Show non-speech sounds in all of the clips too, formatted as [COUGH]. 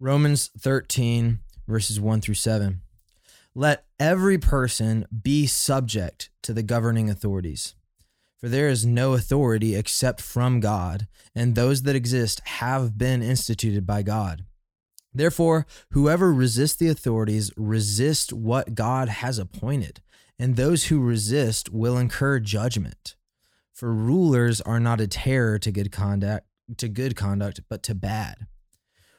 Romans 13, verses 1 through 7. Let every person be subject to the governing authorities. For there is no authority except from God, and those that exist have been instituted by God. Therefore, whoever resists the authorities resist what God has appointed, and those who resist will incur judgment. For rulers are not a terror to good conduct, to good conduct, but to bad.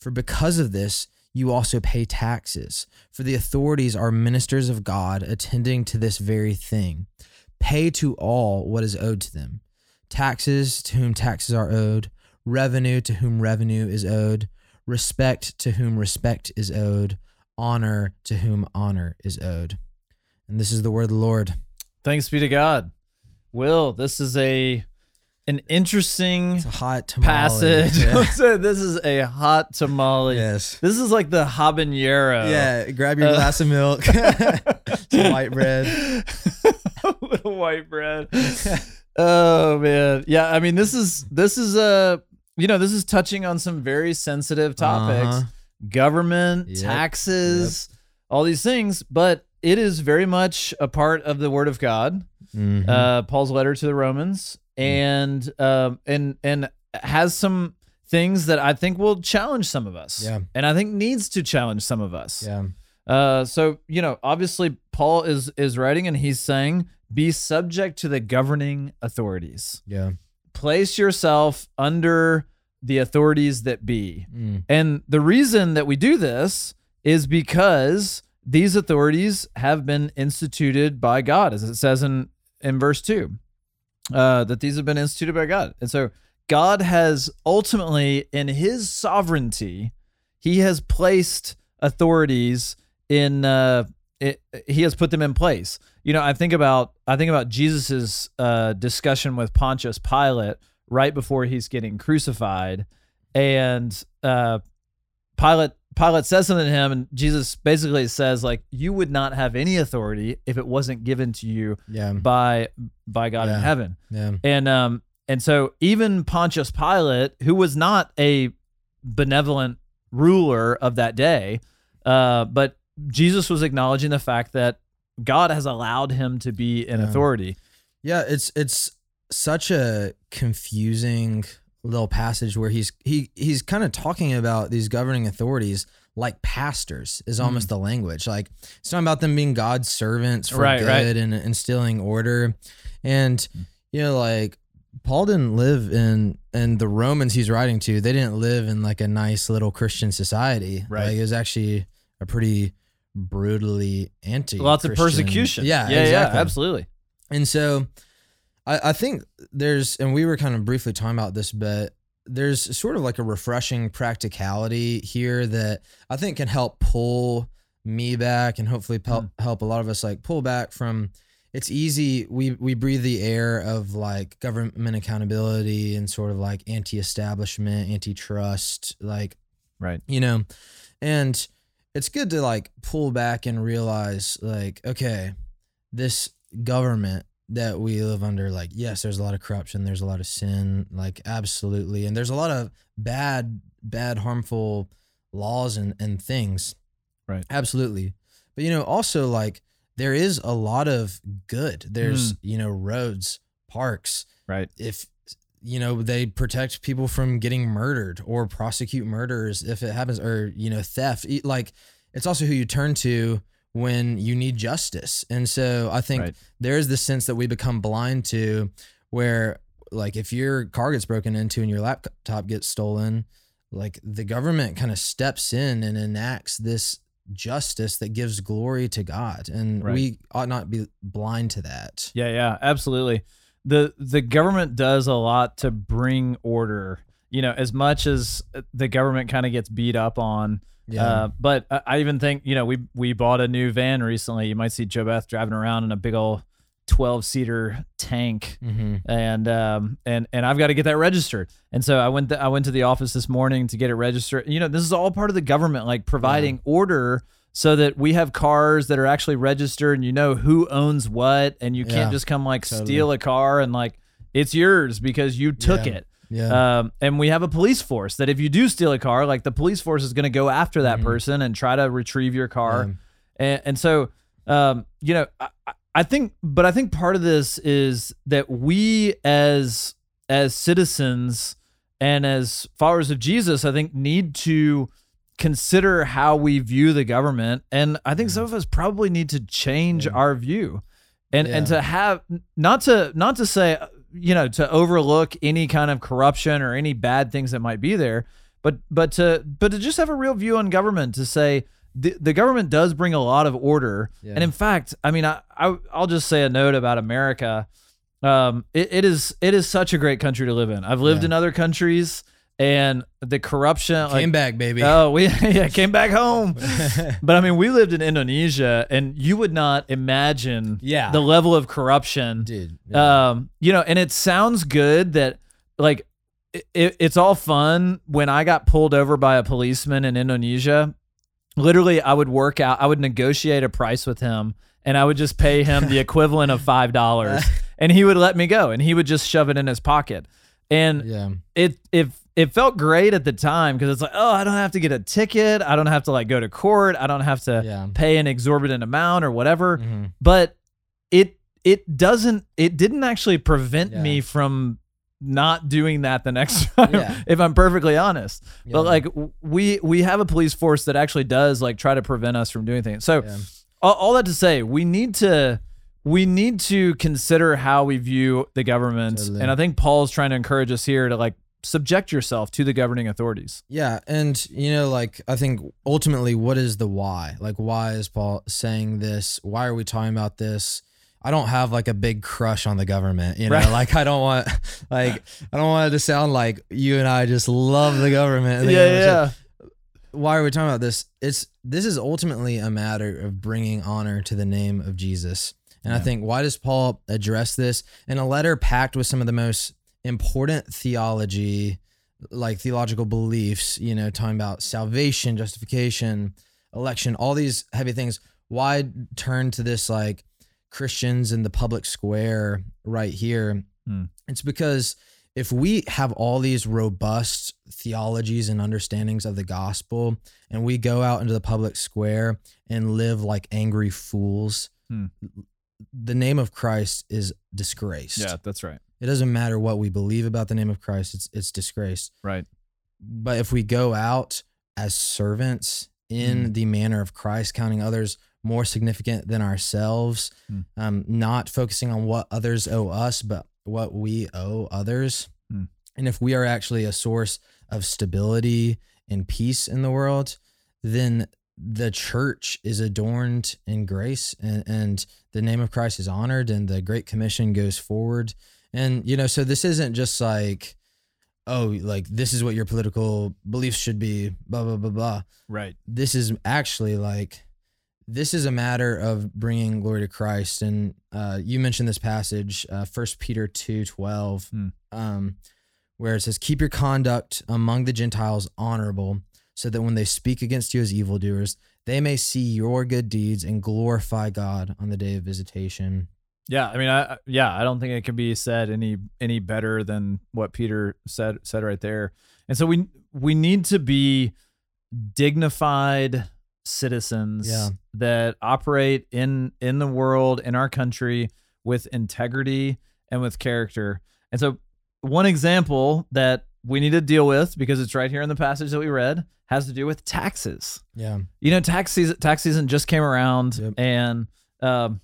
For because of this, you also pay taxes, for the authorities are ministers of God, attending to this very thing. Pay to all what is owed to them taxes to whom taxes are owed, revenue to whom revenue is owed, respect to whom respect is owed, honor to whom honor is owed. And this is the word of the Lord. Thanks be to God. Will, this is a an interesting a hot tamale. passage. Yeah. [LAUGHS] So this is a hot tamale. yes. This is like the habanero. Yeah, grab your Uh, glass of milk, [LAUGHS] some white bread. [LAUGHS] little white bread. oh man, yeah. I mean, this is this is uh, you know, this is touching on some very sensitive topics, Uh-huh. government, Yep, taxes, all these things. But it is very much a part of the Word of God. Mhm. uh, Paul's letter to the Romans. And um, and and has some things that I think will challenge some of us. Yeah. and I think needs to challenge some of us. yeah. Uh, so you know, obviously, Paul is is writing, and he's saying, "Be subject to the governing authorities. Yeah. Place yourself under the authorities that be." Mm. And the reason that we do this is because these authorities have been instituted by God, as it says in, in verse 2, uh, that these have been instituted by God. And so God has ultimately, in his sovereignty, he has placed authorities in, uh, it, he has put them in place. You know, I think about I think about Jesus's uh, discussion with Pontius Pilate right before he's getting crucified, and uh, Pilate Pilate says something to him, and Jesus basically says like, "You would not have any authority if it wasn't given to you Yeah. by by God in heaven." Yeah. And um and so even Pontius Pilate, who was not a benevolent ruler of that day, uh, but Jesus was acknowledging the fact that God has allowed him to be an Yeah. authority. Yeah, it's it's such a confusing little passage where he's he he's kind of talking about these governing authorities like pastors is almost Hmm. the language. Like it's not about them being God's servants for Right, good right. and instilling order. And you know, like Paul didn't live in and the Romans he's writing to, they didn't live in like a nice little Christian society. Right. Like it was actually a pretty brutally anti Lots of persecution. Yeah, yeah, exactly. yeah, absolutely. And so I, I think there's, and we were kind of briefly talking about this, but there's sort of like a refreshing practicality here that I think can help pull me back and hopefully help, mm. help a lot of us like pull back from it's easy we we breathe the air of like government accountability and sort of like anti-establishment antitrust like Right. you know and it's good to like pull back and realize like okay this government that we live under like yes there's a lot of corruption there's a lot of sin like absolutely and there's a lot of bad bad harmful laws and and things. Right. absolutely. But you know also like there is a lot of good. There's mm. you know roads parks. Right. if you know they protect people from getting murdered or prosecute murderers if it happens or you know theft. Like it's also who you turn to when you need justice and so i think Right. there is this sense that we become blind to where like if your car gets broken into and your laptop gets stolen like the government kind of steps in and enacts this justice that gives glory to god and Right. we ought not be blind to that Yeah, yeah, absolutely. The the government does a lot to bring order you know, as much as the government kind of gets beat up on, Yeah. uh, but I, I even think you know we we bought a new van recently. You might see Joe Beth driving around in a big old twelve seater tank, mm-hmm. and um and and I've got to get that registered. And so I went th- I went to the office this morning to get it registered. You know, this is all part of the government like providing order so that we have cars that are actually registered and you know who owns what and you Yeah, can't just come like totally. steal a car and like it's yours because you took Yeah. it. Yeah. Um, and we have a police force that if you do steal a car, like the police force is going to go after that Mhm. person and try to retrieve your car. Yeah. And, and so, um, you know, I, I- think, but I think part of this is that we as as citizens and as followers of Jesus, I think need to consider how we view the government, and I think some of us probably need to change Yeah. our view, and and to have not to not to say you know to overlook any kind of corruption or any bad things that might be there, but but to but to just have a real view on government to say the, the government does bring a lot of order Yeah. and in fact i mean I, I i'll just say a note about america um it, it is it is such a great country to live in i've lived Yeah. in other countries and the corruption like Came back, baby. oh we [LAUGHS] yeah came back home [LAUGHS] but i mean we lived in indonesia and you would not imagine Yeah. the level of corruption Dude. yeah. um you know and it sounds good that like it, it's all fun when i got pulled over by a policeman in indonesia literally i would work out i would negotiate a price with him and i would just pay him the [LAUGHS] equivalent of five dollars and he would let me go and he would just shove it in his pocket and yeah. it it it felt great at the time because it's like oh i don't have to get a ticket i don't have to like go to court i don't have to Yeah. pay an exorbitant amount or whatever Mhm. but it it doesn't it didn't actually prevent Yeah. me from not doing that the next [LAUGHS] time Yeah. if i'm perfectly honest Yeah. but like we we have a police force that actually does like try to prevent us from doing things so all, all that to say we need to we need to consider how we view the government Totally. and i think paul's trying to encourage us here to like subject yourself to the governing authorities Yeah, and you know, like I think ultimately, what is the why? Like, why is Paul saying this? Why are we talking about this? I don't have like a big crush on the government, you know. Right. Like, I don't want, [LAUGHS] like, I don't want it to sound like you and I just love the government. and [LAUGHS] the yeah government yeah why are we talking about this? It's this is ultimately a matter of bringing honor to the name of Jesus. And I think why does Paul address this in a letter packed with some of the most important theology, like theological beliefs, you know, talking about salvation, justification, election, all these heavy things. Why turn to this like Christians in the public square right here? Hmm. It's because if we have all these robust theologies and understandings of the gospel and we go out into the public square and live like angry fools, Hmm. the name of Christ is disgraced. yeah that's right It doesn't matter what we believe about the name of Christ, it's it's disgraced. right But if we go out as servants in Hmm. the manner of Christ, counting others more significant than ourselves, Hmm. um, not focusing on what others owe us, but what we owe others. Hmm. And if we are actually a source of stability and peace in the world, then the church is adorned in grace and, and the name of Christ is honored and the Great Commission goes forward. And, you know, so this isn't just like, oh, like this is what your political beliefs should be, blah, blah, blah, blah right this is actually like this is a matter of bringing glory to Christ. And uh, you mentioned this passage, uh, First Peter two twelve, Hmm. um, where it says, "Keep your conduct among the Gentiles honorable, so that when they speak against you as evildoers, they may see your good deeds and glorify God on the day of visitation." Yeah, I mean, I yeah, I don't think it can be said any any better than what Peter said said right there. And so we we need to be dignified citizens Yeah. that operate in in the world in our country with integrity and with character. And so one example that we need to deal with because it's right here in the passage that we read has to do with taxes Yeah, you know tax season tax season just came around Yep. and um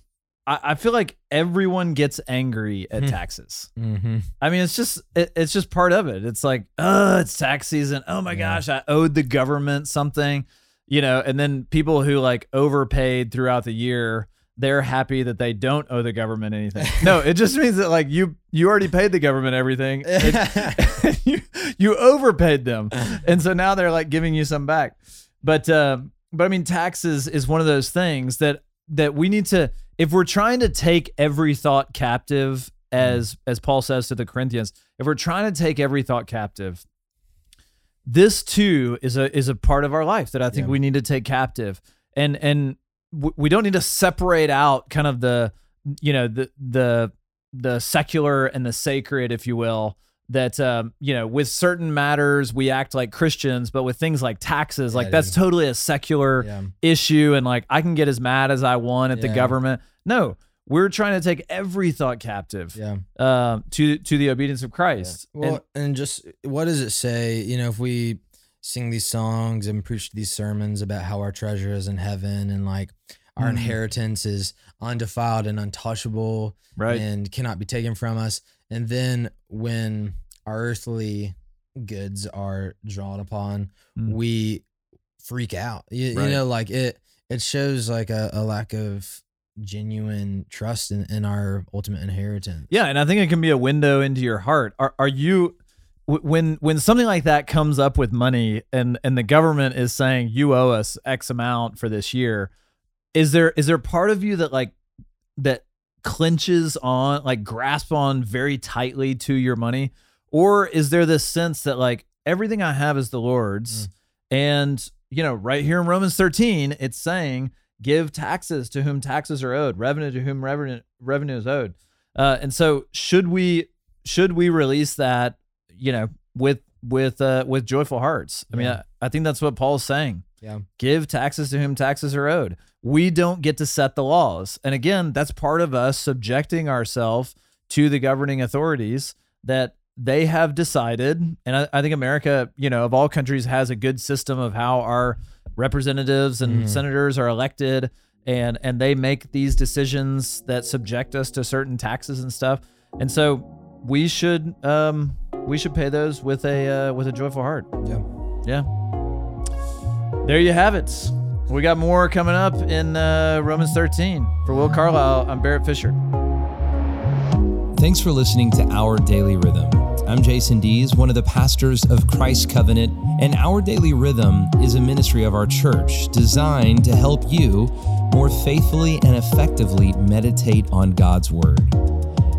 I, I feel like everyone gets angry at Hmm. taxes mm-hmm. i mean it's just it, it's just part of it it's like oh it's tax season oh my Yeah. gosh i owed the government something you know and then people who like overpaid throughout the year they're happy that they don't owe the government anything. No, it just means that like you you already paid the government everything. [LAUGHS] and [LAUGHS] you you overpaid them, [LAUGHS] and so now they're like giving you some back. But uh, but I mean, taxes is one of those things that that we need to if we're trying to take every thought captive hmm. as as Paul says to the Corinthians, if we're trying to take every thought captive, this too is a is a part of our life that I think Yeah. we need to take captive. And and w- we don't need to separate out kind of the you know the the the secular and the sacred, if you will. That um, you know, with certain matters we act like Christians, but with things like taxes, like Yeah, that's dude. totally a secular yeah. issue and like I can get as mad as I want at the government. No, we're trying to take every thought captive Yeah. um, to to the obedience of Christ. Well, and, just what does it say? You know, if we sing these songs and preach these sermons about how our treasure is in heaven and like our Mhm. inheritance is undefiled and untouchable right, and cannot be taken from us. And then when our earthly goods are drawn upon, Mm. we freak out. You, Right. you know, like it it shows like a, a lack of genuine trust in, in our ultimate inheritance. yeah, and I think it can be a window into your heart. Are are you when when something like that comes up with money and and the government is saying you owe us X amount for this year? Is there is there part of you that like that clinches on like grasp on very tightly to your money? Or is there this sense that like everything i have is the lord's and you know right here in romans 13 it's saying give taxes to whom taxes are owed revenue to whom revenue revenue is owed. Uh, and so should we should we release that you know with with uh with joyful hearts? I mean Yeah. I, I think that's what paul's saying Yeah. give taxes to whom taxes are owed. We don't get to set the laws. And again, that's part of us subjecting ourselves to the governing authorities that they have decided. And I, I think America, you know, of all countries, has a good system of how our representatives and Mhm. senators are elected. And, and they make these decisions that subject us to certain taxes and stuff. And so we should um, we should pay those with a uh, with a joyful heart. Yeah. Yeah. There you have it. We got more coming up in uh, Romans 13. For Will Carlisle, I'm Barrett Fisher. Thanks for listening to Our Daily Rhythm. I'm Jason Dees, one of the pastors of Christ Covenant, and Our Daily Rhythm is a ministry of our church designed to help you more faithfully and effectively meditate on God's Word.